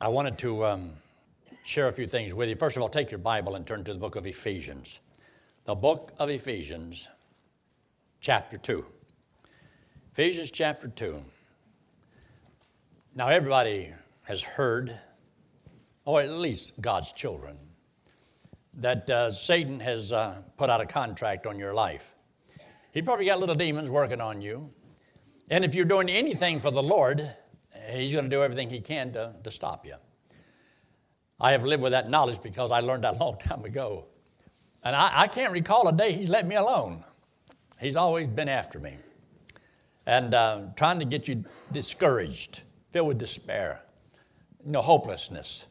I wanted to um, share a few things with you. First of all, take your Bible and turn to the book of Ephesians. The book of Ephesians, chapter 2. Ephesians chapter 2. Now, everybody has heard, or at least God's children, that uh, Satan has uh, put out a contract on your life. He probably got little demons working on you. And if you're doing anything for the Lord, he's going to do everything he can to, to stop you. I have lived with that knowledge because I learned that a long time ago. And I, I can't recall a day he's let me alone. He's always been after me and uh, trying to get you discouraged, filled with despair, you know, hopelessness,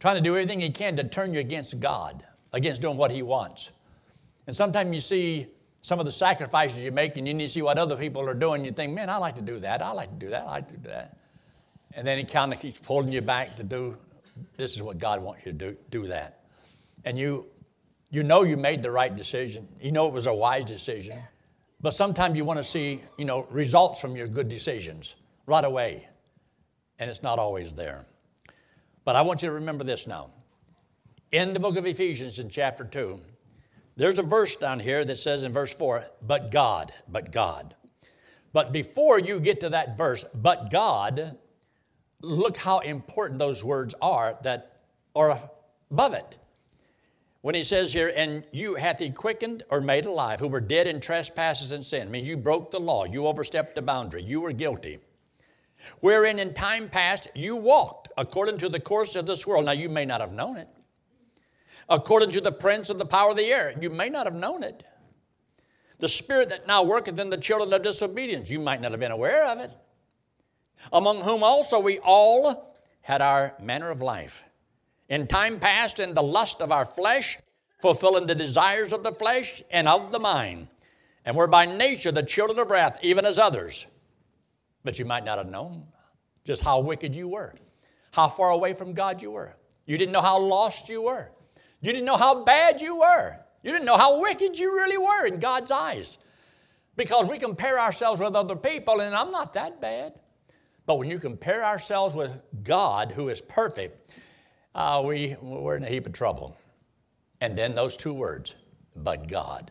trying to do everything he can to turn you against God, against doing what he wants. And sometimes you see some of the sacrifices you make and you need to see what other people are doing. You think, man, I like to do that. I like to do that. I like to do that. And then he kind of keeps pulling you back to do this is what God wants you to do, do that. And you, you know you made the right decision. You know it was a wise decision. But sometimes you want to see, you know, results from your good decisions right away. And it's not always there. But I want you to remember this now. In the book of Ephesians in chapter 2, there's a verse down here that says in verse 4, but God, but God. But before you get to that verse, but God, look how important those words are that are above it. When he says here, and you hath he quickened or made alive, who were dead in trespasses and sin, means you broke the law, you overstepped the boundary, you were guilty. Wherein in time past you walked according to the course of this world. Now you may not have known it. According to the prince of the power of the air, you may not have known it. The spirit that now worketh in the children of disobedience, you might not have been aware of it among whom also we all had our manner of life. In time past, in the lust of our flesh, fulfilling the desires of the flesh and of the mind, and were by nature the children of wrath, even as others. But you might not have known just how wicked you were, how far away from God you were. You didn't know how lost you were. You didn't know how bad you were. You didn't know how wicked you really were in God's eyes. Because we compare ourselves with other people, and I'm not that bad. But when you compare ourselves with God, who is perfect, uh, we, we're in a heap of trouble. And then those two words, but God.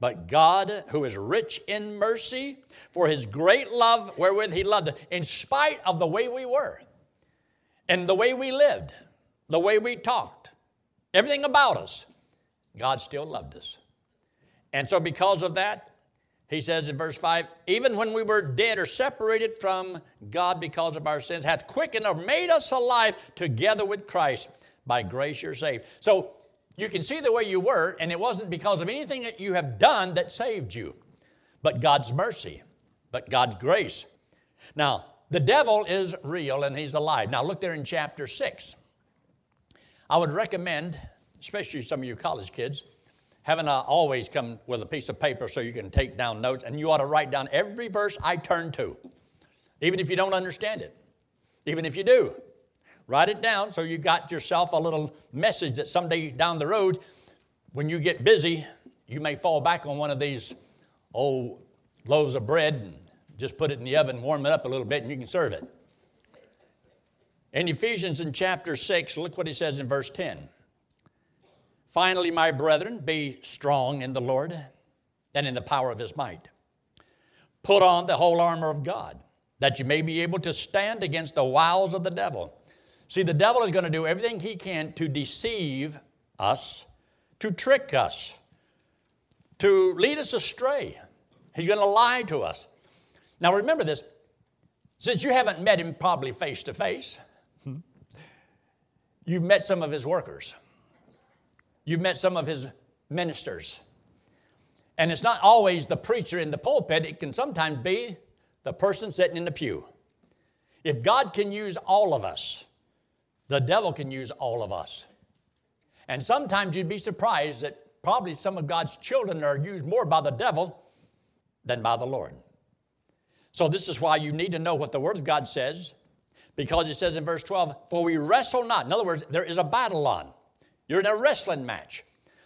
But God, who is rich in mercy, for his great love wherewith he loved us, in spite of the way we were, and the way we lived, the way we talked, everything about us, God still loved us. And so, because of that, he says in verse 5 even when we were dead or separated from God because of our sins, hath quickened or made us alive together with Christ. By grace you're saved. So you can see the way you were, and it wasn't because of anything that you have done that saved you, but God's mercy, but God's grace. Now, the devil is real and he's alive. Now, look there in chapter 6. I would recommend, especially some of you college kids, having I always come with a piece of paper so you can take down notes, and you ought to write down every verse I turn to, even if you don't understand it, even if you do. Write it down so you got yourself a little message that someday down the road, when you get busy, you may fall back on one of these old loaves of bread and just put it in the oven, warm it up a little bit, and you can serve it. In Ephesians in chapter 6, look what he says in verse 10. Finally, my brethren, be strong in the Lord and in the power of his might. Put on the whole armor of God, that you may be able to stand against the wiles of the devil. See, the devil is going to do everything he can to deceive us, to trick us, to lead us astray. He's going to lie to us. Now, remember this since you haven't met him probably face to face, hmm. you've met some of his workers. You've met some of his ministers. And it's not always the preacher in the pulpit, it can sometimes be the person sitting in the pew. If God can use all of us, the devil can use all of us. And sometimes you'd be surprised that probably some of God's children are used more by the devil than by the Lord. So, this is why you need to know what the Word of God says, because it says in verse 12, For we wrestle not. In other words, there is a battle on. You're in a wrestling match.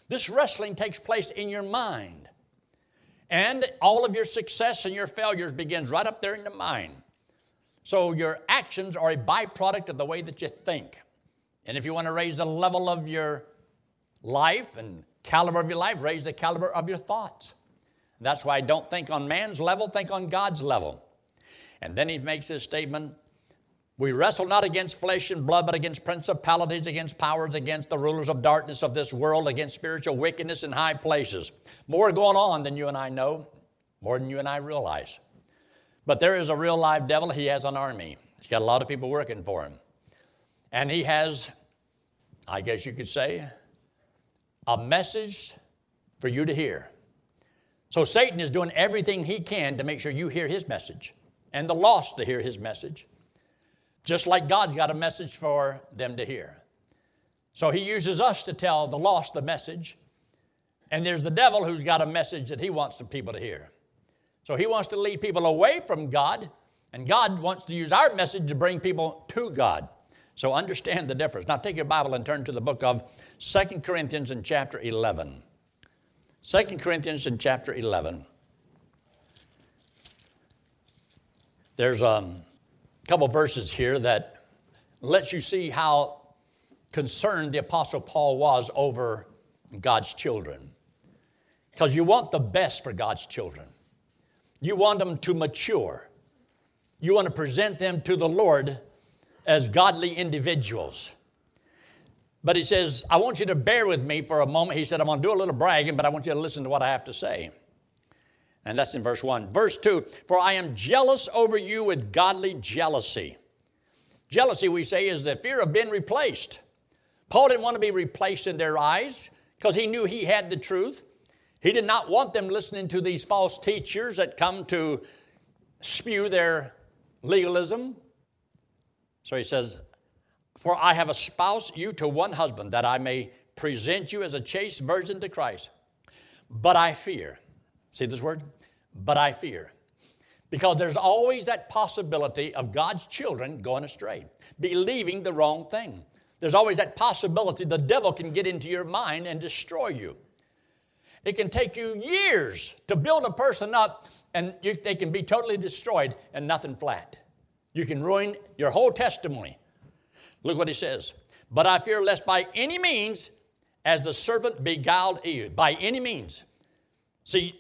This wrestling takes place in your mind. And all of your success and your failures begins right up there in the mind. So your actions are a byproduct of the way that you think. And if you want to raise the level of your life and caliber of your life, raise the caliber of your thoughts. That's why I don't think on man's level, think on God's level. And then he makes this statement We wrestle not against flesh and blood, but against principalities, against powers, against the rulers of darkness of this world, against spiritual wickedness in high places. More going on than you and I know, more than you and I realize. But there is a real live devil. He has an army, he's got a lot of people working for him. And he has, I guess you could say, a message for you to hear. So Satan is doing everything he can to make sure you hear his message and the lost to hear his message, just like God's got a message for them to hear. So he uses us to tell the lost the message, and there's the devil who's got a message that he wants the people to hear. So he wants to lead people away from God, and God wants to use our message to bring people to God. So understand the difference. Now take your Bible and turn to the book of Second Corinthians in chapter 11. 2 Corinthians in chapter 11. There's um, couple verses here that lets you see how concerned the Apostle Paul was over God's children. Because you want the best for God's children. You want them to mature. You want to present them to the Lord as godly individuals. But he says, I want you to bear with me for a moment. He said, I'm going to do a little bragging, but I want you to listen to what I have to say. And that's in verse 1. Verse 2 For I am jealous over you with godly jealousy. Jealousy, we say, is the fear of being replaced. Paul didn't want to be replaced in their eyes because he knew he had the truth. He did not want them listening to these false teachers that come to spew their legalism, so he says, For I have espoused you to one husband, that I may present you as a chaste virgin to Christ. But I fear. See this word? But I fear. Because there's always that possibility of God's children going astray, believing the wrong thing. There's always that possibility the devil can get into your mind and destroy you. It can take you years to build a person up, and you, they can be totally destroyed and nothing flat. You can ruin your whole testimony. Look what he says. But I fear lest by any means, as the serpent beguiled Eve, by any means. See,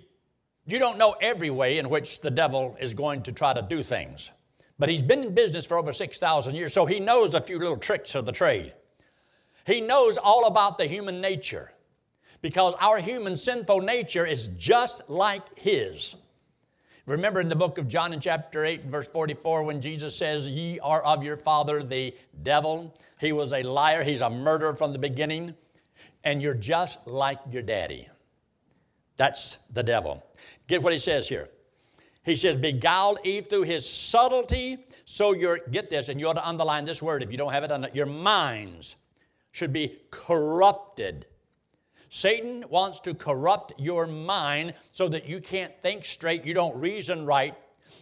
you don't know every way in which the devil is going to try to do things. But he's been in business for over 6,000 years, so he knows a few little tricks of the trade. He knows all about the human nature because our human sinful nature is just like his. Remember in the book of John in chapter 8, verse 44, when Jesus says, Ye are of your father the devil. He was a liar, he's a murderer from the beginning, and you're just like your daddy. That's the devil. Get what he says here. He says, beguiled Eve through his subtlety. So you're, get this, and you ought to underline this word if you don't have it on your minds should be corrupted Satan wants to corrupt your mind so that you can't think straight, you don't reason right,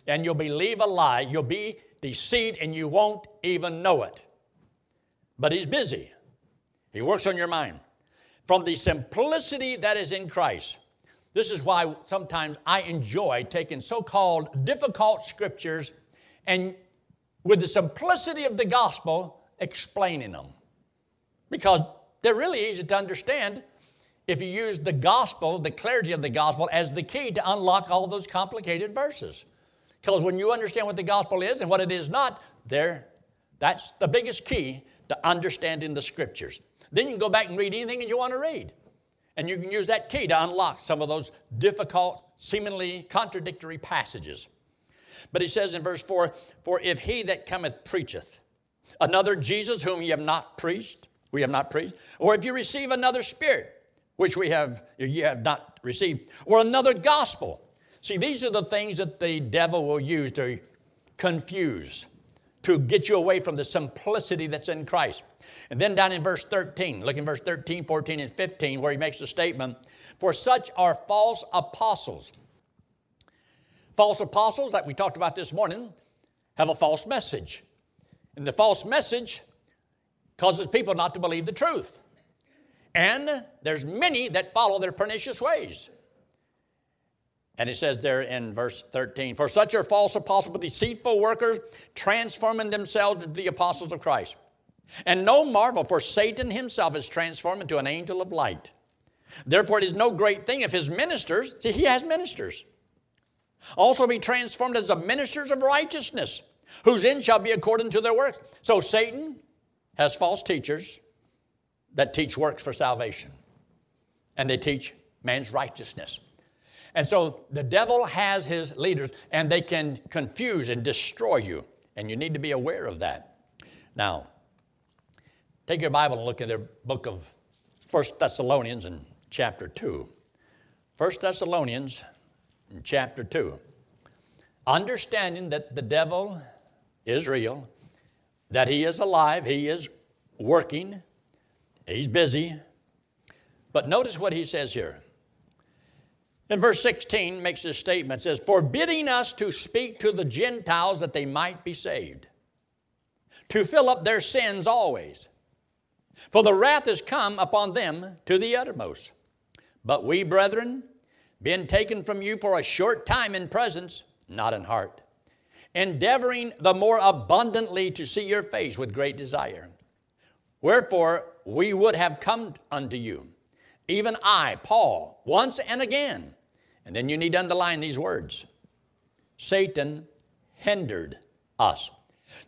and you'll believe a lie. You'll be deceived and you won't even know it. But he's busy, he works on your mind. From the simplicity that is in Christ. This is why sometimes I enjoy taking so called difficult scriptures and with the simplicity of the gospel, explaining them. Because they're really easy to understand if you use the gospel, the clarity of the gospel, as the key to unlock all those complicated verses. Because when you understand what the gospel is and what it is not, there, that's the biggest key to understanding the scriptures. Then you can go back and read anything that you want to read. And you can use that key to unlock some of those difficult, seemingly contradictory passages. But he says in verse 4 For if he that cometh preacheth another Jesus whom ye have not preached, we have not preached, or if you receive another spirit, which we have ye have not received, or another gospel. See, these are the things that the devil will use to confuse, to get you away from the simplicity that's in Christ. And then down in verse 13, look in verse 13, 14, and 15, where he makes the statement, For such are false apostles. False apostles, like we talked about this morning, have a false message. And the false message causes people not to believe the truth and there's many that follow their pernicious ways. And it says there in verse 13, For such are false apostles, deceitful workers, transforming themselves into the apostles of Christ. And no marvel, for Satan himself is transformed into an angel of light. Therefore, it is no great thing if his ministers, see, he has ministers, also be transformed as the ministers of righteousness, whose end shall be according to their works. So Satan has false teachers that teach works for salvation, and they teach man's righteousness. And so the devil has his leaders, and they can confuse and destroy you, and you need to be aware of that. Now, take your Bible and look at the book of First Thessalonians in chapter 2. First Thessalonians in chapter 2. Understanding that the devil is real, that he is alive, he is working, he's busy. But notice what he says here. In verse 16 makes this statement says, forbidding us to speak to the Gentiles that they might be saved, to fill up their sins always. For the wrath is come upon them to the uttermost. But we, brethren, being taken from you for a short time in presence, not in heart, endeavoring the more abundantly to see your face with great desire. Wherefore we would have come unto you, even I, Paul, once and again and then you need to underline these words Satan hindered us.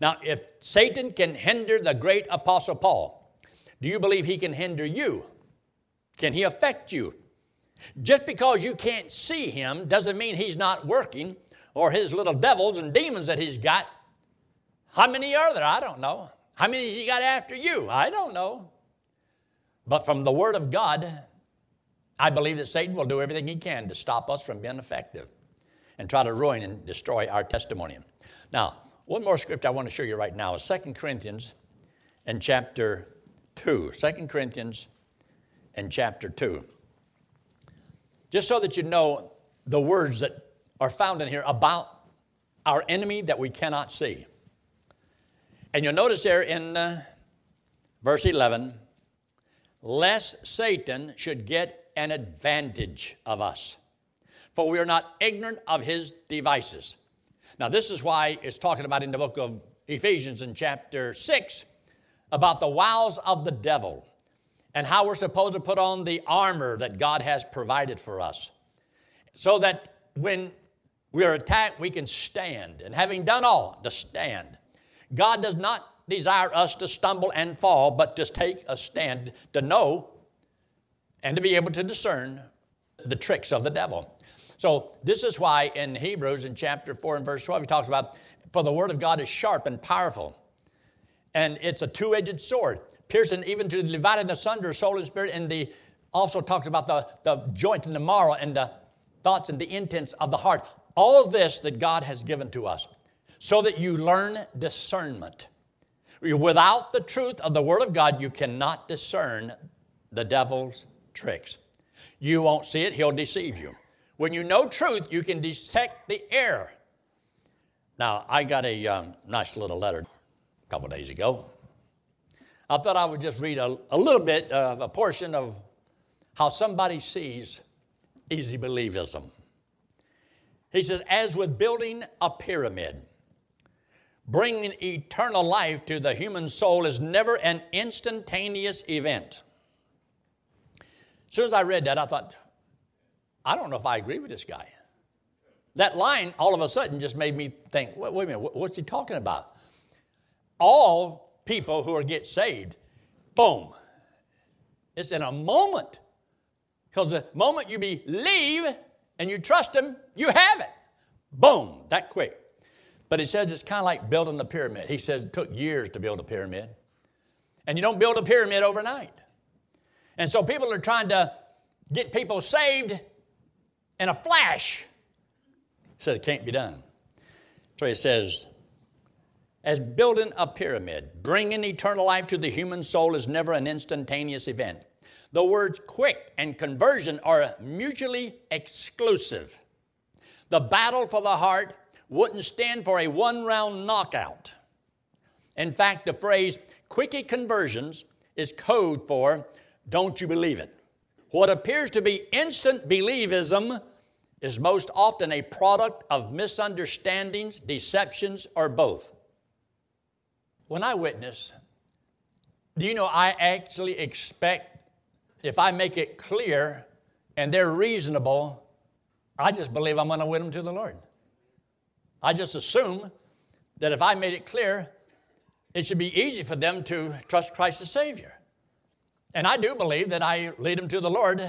Now, if Satan can hinder the great Apostle Paul, do you believe he can hinder you? Can he affect you? Just because you can't see him doesn't mean he's not working or his little devils and demons that he's got. How many are there? I don't know. How many has he got after you? I don't know. But from the Word of God, I believe that Satan will do everything he can to stop us from being effective and try to ruin and destroy our testimony. Now, one more script I want to show you right now is 2 Corinthians and chapter 2. 2 Corinthians and chapter 2. Just so that you know the words that are found in here about our enemy that we cannot see. And you'll notice there in uh, verse 11, lest Satan should get an advantage of us. For we are not ignorant of his devices. Now, this is why it's talking about in the book of Ephesians in chapter 6 about the wiles of the devil and how we're supposed to put on the armor that God has provided for us so that when we are attacked, we can stand. And having done all, to stand. God does not desire us to stumble and fall, but to take a stand, to know and to be able to discern the tricks of the devil. So, this is why in Hebrews in chapter 4 and verse 12, he talks about, For the word of God is sharp and powerful, and it's a two edged sword, piercing even to the dividing asunder soul and spirit, and the also talks about the, the joint and the marrow and the thoughts and the intents of the heart. All this that God has given to us, so that you learn discernment. Without the truth of the Word of God, you cannot discern the devil's tricks. You won't see it, he'll deceive you. When you know truth, you can detect the error. Now, I got a um, nice little letter a couple days ago. I thought I would just read a, a little bit of a portion of how somebody sees easy believism. He says, as with building a pyramid, bringing eternal life to the human soul is never an instantaneous event. As soon as I read that, I thought, I don't know if I agree with this guy. That line all of a sudden just made me think, wait, wait a minute, what's he talking about? All people who are get saved, boom, it's in a moment. Because the moment you believe and you trust him, you have it. Boom, that quick. But he says it's kind of like building the pyramid. He says it took years to build a pyramid. And you don't build a pyramid overnight. And so people are trying to get people saved in a flash. He said it can't be done. So he says, as building a pyramid, bringing eternal life to the human soul is never an instantaneous event. The words quick and conversion are mutually exclusive. The battle for the heart wouldn't stand for a one round knockout. In fact, the phrase quickie conversions is code for don't you believe it? What appears to be instant believism is most often a product of misunderstandings, deceptions, or both. When I witness, do you know I actually expect, if I make it clear and they're reasonable, I just believe I'm going to win them to the Lord. I just assume that if I made it clear, it should be easy for them to trust Christ as Savior. And I do believe that I lead them to the Lord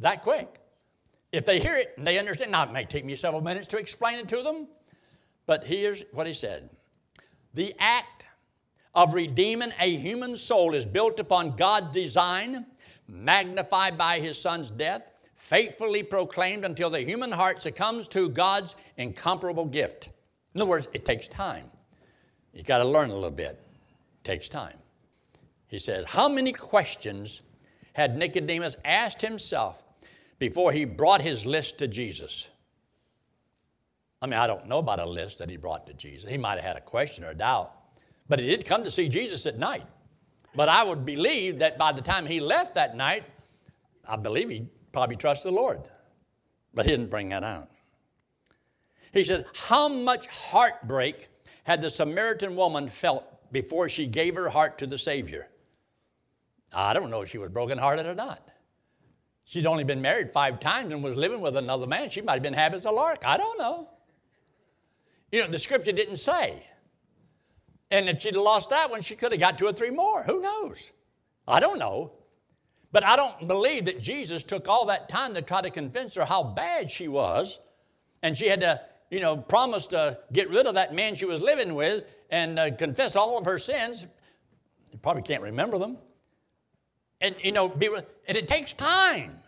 that quick. If they hear it and they understand, now it may take me several minutes to explain it to them, but here's what he said The act of redeeming a human soul is built upon God's design, magnified by his son's death, faithfully proclaimed until the human heart succumbs to God's incomparable gift. In other words, it takes time. You got to learn a little bit. It takes time. He says, How many questions had Nicodemus asked himself before he brought his list to Jesus? I mean, I don't know about a list that he brought to Jesus. He might have had a question or a doubt, but he did come to see Jesus at night. But I would believe that by the time he left that night, I believe he probably trusted the Lord. But he didn't bring that out. He said, How much heartbreak had the Samaritan woman felt before she gave her heart to the Savior? I don't know if she was brokenhearted or not. She'd only been married five times and was living with another man. She might have been happy as a lark. I don't know. You know, the scripture didn't say. And if she'd have lost that one, she could have got two or three more. Who knows? I don't know. But I don't believe that Jesus took all that time to try to convince her how bad she was. And she had to, you know, promise to get rid of that man she was living with and uh, confess all of her sins. You probably can't remember them and you know, be, and it takes time.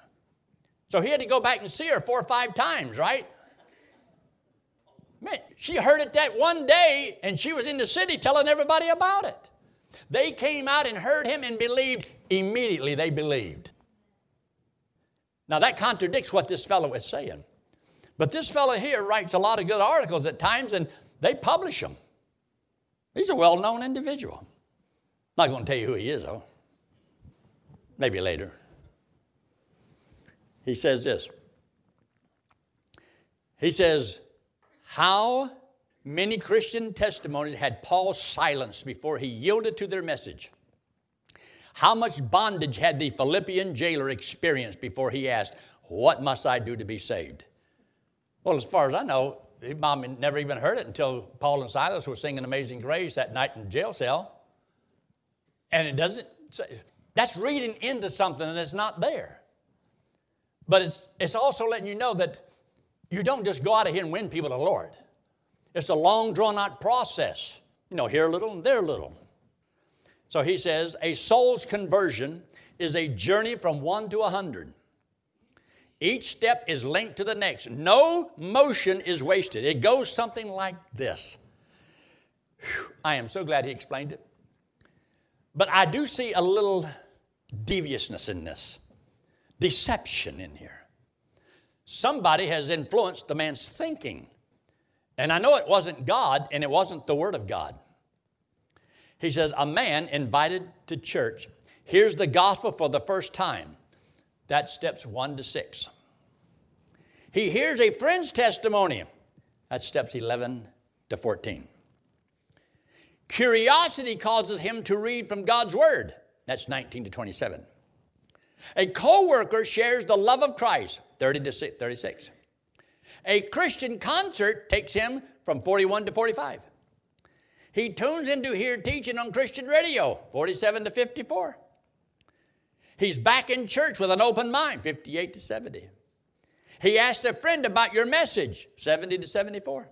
So he had to go back and see her four or five times, right? Man, she heard it that one day, and she was in the city telling everybody about it. They came out and heard him and believed. Immediately they believed. Now that contradicts what this fellow is saying. But this fellow here writes a lot of good articles at times, and they publish them. He's a well known individual. Not going to tell you who he is, though. Maybe later. He says this. He says, How many Christian testimonies had Paul silenced before he yielded to their message? How much bondage had the Philippian jailer experienced before he asked, What must I do to be saved? Well, as far as I know, his mom never even heard it until Paul and Silas were singing Amazing Grace that night in the jail cell. And it doesn't say, that's reading into something that's not there. But it's, it's also letting you know that you don't just go out of here and win people to the Lord. It's a long, drawn out process. You know, here a little and there a little. So he says, a soul's conversion is a journey from one to a hundred. Each step is linked to the next. No motion is wasted. It goes something like this. Whew, I am so glad he explained it. But I do see a little deviousness in this, deception in here. Somebody has influenced the man's thinking. And I know it wasn't God and it wasn't the Word of God. He says, A man invited to church hears the gospel for the first time. That's steps one to six. He hears a friend's testimony. That's steps 11 to 14. Curiosity causes him to read from God's Word. That's 19 to 27. A co-worker shares the love of Christ, 30 to 36. A Christian concert takes him from 41 to 45. He tunes in to hear teaching on Christian radio, 47 to 54. He's back in church with an open mind, 58 to 70. He asked a friend about your message, 70 to 74.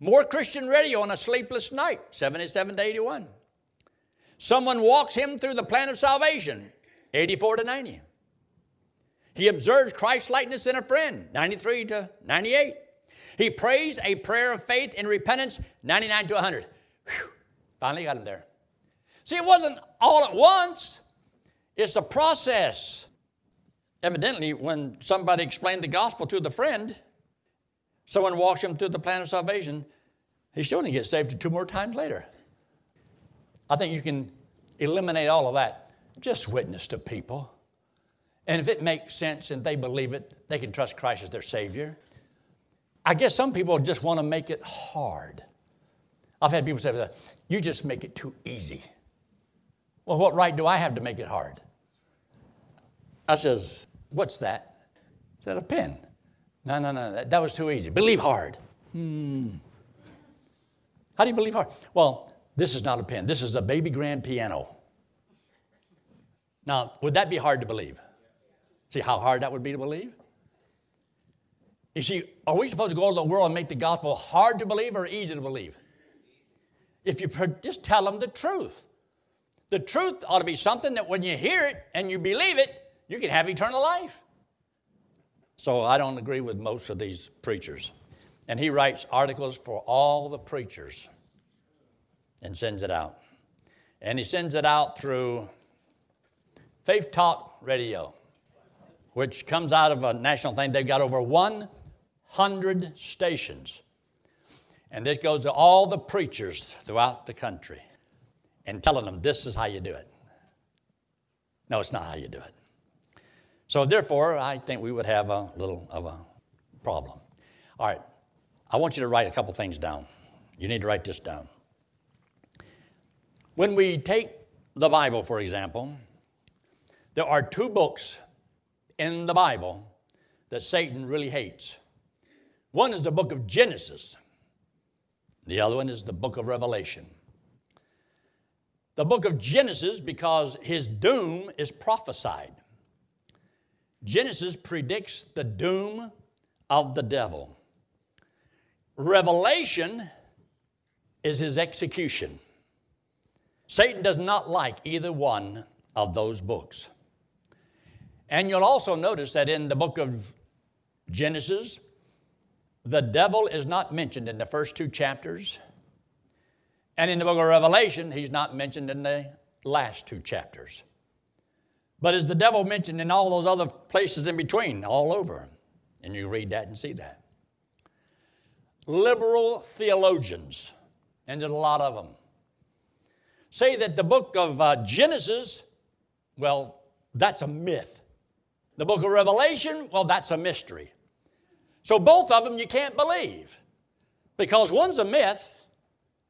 More Christian radio on a sleepless night, 77 to 81. Someone walks him through the plan of salvation, 84 to 90. He observes Christ likeness in a friend, 93 to 98. He prays a prayer of faith and repentance, 99 to 100. Whew, finally got him there. See, it wasn't all at once, it's a process. Evidently, when somebody explained the gospel to the friend, someone walks him through the plan of salvation, he still didn't get saved two more times later. I think you can eliminate all of that. Just witness to people. And if it makes sense and they believe it, they can trust Christ as their Savior. I guess some people just want to make it hard. I've had people say, You just make it too easy. Well, what right do I have to make it hard? I says, What's that? Is that a pen? No, no, no, that, that was too easy. Believe hard. Hmm. How do you believe hard? Well, this is not a pen. This is a baby grand piano. Now, would that be hard to believe? See how hard that would be to believe? You see, are we supposed to go to the world and make the gospel hard to believe or easy to believe? If you just tell them the truth. The truth ought to be something that when you hear it and you believe it, you can have eternal life. So I don't agree with most of these preachers. And he writes articles for all the preachers and sends it out. And he sends it out through Faith Talk Radio, which comes out of a national thing. They've got over 100 stations. And this goes to all the preachers throughout the country and telling them this is how you do it. No, it's not how you do it. So, therefore, I think we would have a little of a problem. All right, I want you to write a couple things down. You need to write this down. When we take the Bible, for example, there are two books in the Bible that Satan really hates. One is the book of Genesis, the other one is the book of Revelation. The book of Genesis, because his doom is prophesied. Genesis predicts the doom of the devil. Revelation is his execution. Satan does not like either one of those books. And you'll also notice that in the book of Genesis, the devil is not mentioned in the first two chapters. And in the book of Revelation, he's not mentioned in the last two chapters. But is the devil mentioned in all those other places in between, all over? And you read that and see that. Liberal theologians, and there's a lot of them, say that the book of uh, Genesis, well, that's a myth. The book of Revelation, well, that's a mystery. So both of them you can't believe because one's a myth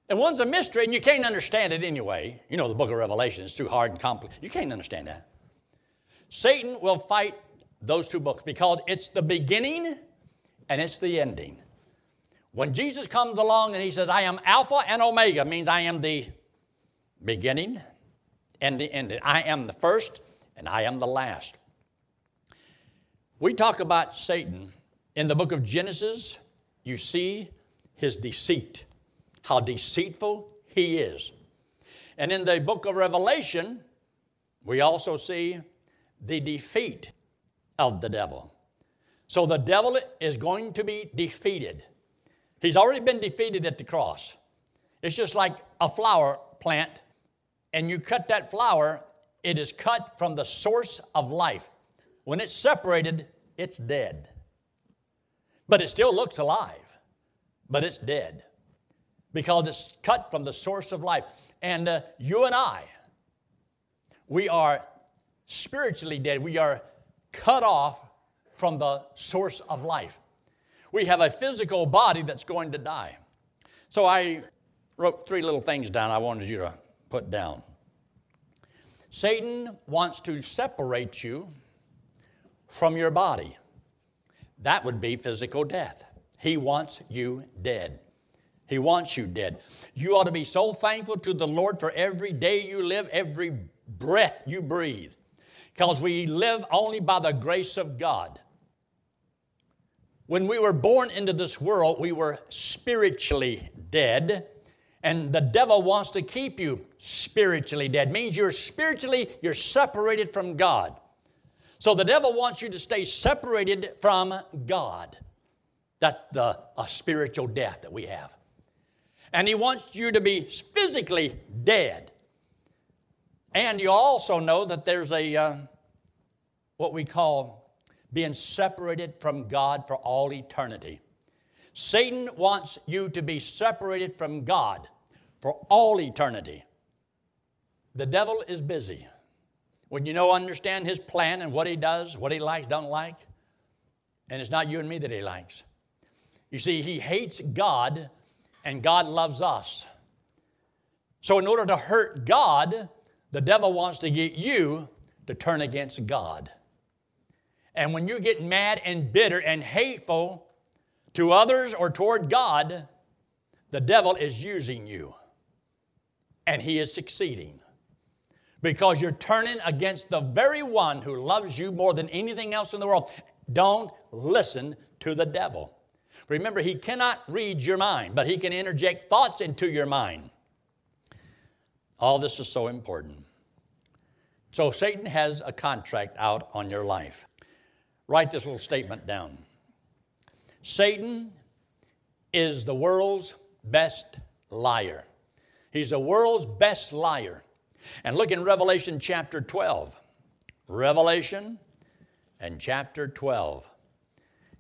and one's a mystery and you can't understand it anyway. You know, the book of Revelation is too hard and complex. You can't understand that. Satan will fight those two books because it's the beginning and it's the ending. When Jesus comes along and he says, I am Alpha and Omega, means I am the beginning and the ending. I am the first and I am the last. We talk about Satan in the book of Genesis, you see his deceit, how deceitful he is. And in the book of Revelation, we also see the defeat of the devil. So the devil is going to be defeated. He's already been defeated at the cross. It's just like a flower plant, and you cut that flower, it is cut from the source of life. When it's separated, it's dead. But it still looks alive, but it's dead because it's cut from the source of life. And uh, you and I, we are spiritually dead. We are cut off from the source of life. We have a physical body that's going to die. So I wrote three little things down I wanted you to put down. Satan wants to separate you from your body. That would be physical death. He wants you dead. He wants you dead. You ought to be so thankful to the Lord for every day you live, every breath you breathe because we live only by the grace of God. When we were born into this world, we were spiritually dead, and the devil wants to keep you spiritually dead. Means you're spiritually you're separated from God. So the devil wants you to stay separated from God. That's the a spiritual death that we have. And he wants you to be physically dead. And you also know that there's a uh, what we call being separated from God for all eternity. Satan wants you to be separated from God for all eternity. The devil is busy. When you know, understand his plan and what he does, what he likes, don't like, and it's not you and me that he likes. You see, he hates God and God loves us. So, in order to hurt God, the devil wants to get you to turn against God. And when you get mad and bitter and hateful to others or toward God, the devil is using you. And he is succeeding. Because you're turning against the very one who loves you more than anything else in the world. Don't listen to the devil. Remember, he cannot read your mind, but he can interject thoughts into your mind. All this is so important. So, Satan has a contract out on your life. Write this little statement down Satan is the world's best liar. He's the world's best liar. And look in Revelation chapter 12. Revelation and chapter 12.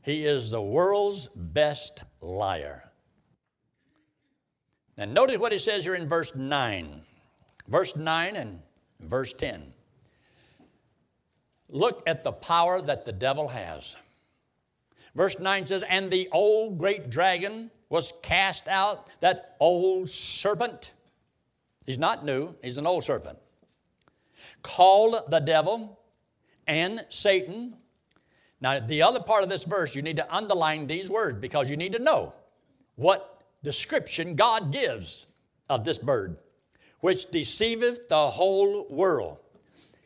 He is the world's best liar. And notice what he says here in verse 9. Verse 9 and verse 10. Look at the power that the devil has. Verse 9 says, And the old great dragon was cast out, that old serpent. He's not new, he's an old serpent. Called the devil and Satan now, the other part of this verse, you need to underline these words because you need to know what description God gives of this bird, which deceiveth the whole world.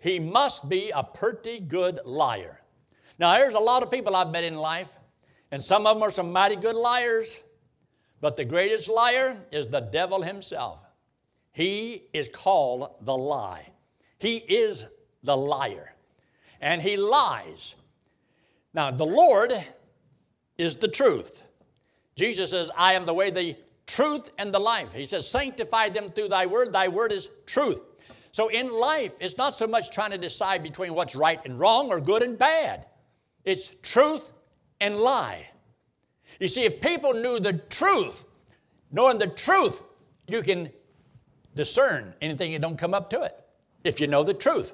He must be a pretty good liar. Now, there's a lot of people I've met in life, and some of them are some mighty good liars, but the greatest liar is the devil himself. He is called the lie. He is the liar. And he lies now, the Lord is the truth. Jesus says, I am the way, the truth, and the life. He says, Sanctify them through thy word. Thy word is truth. So in life, it's not so much trying to decide between what's right and wrong or good and bad, it's truth and lie. You see, if people knew the truth, knowing the truth, you can discern anything that don't come up to it if you know the truth.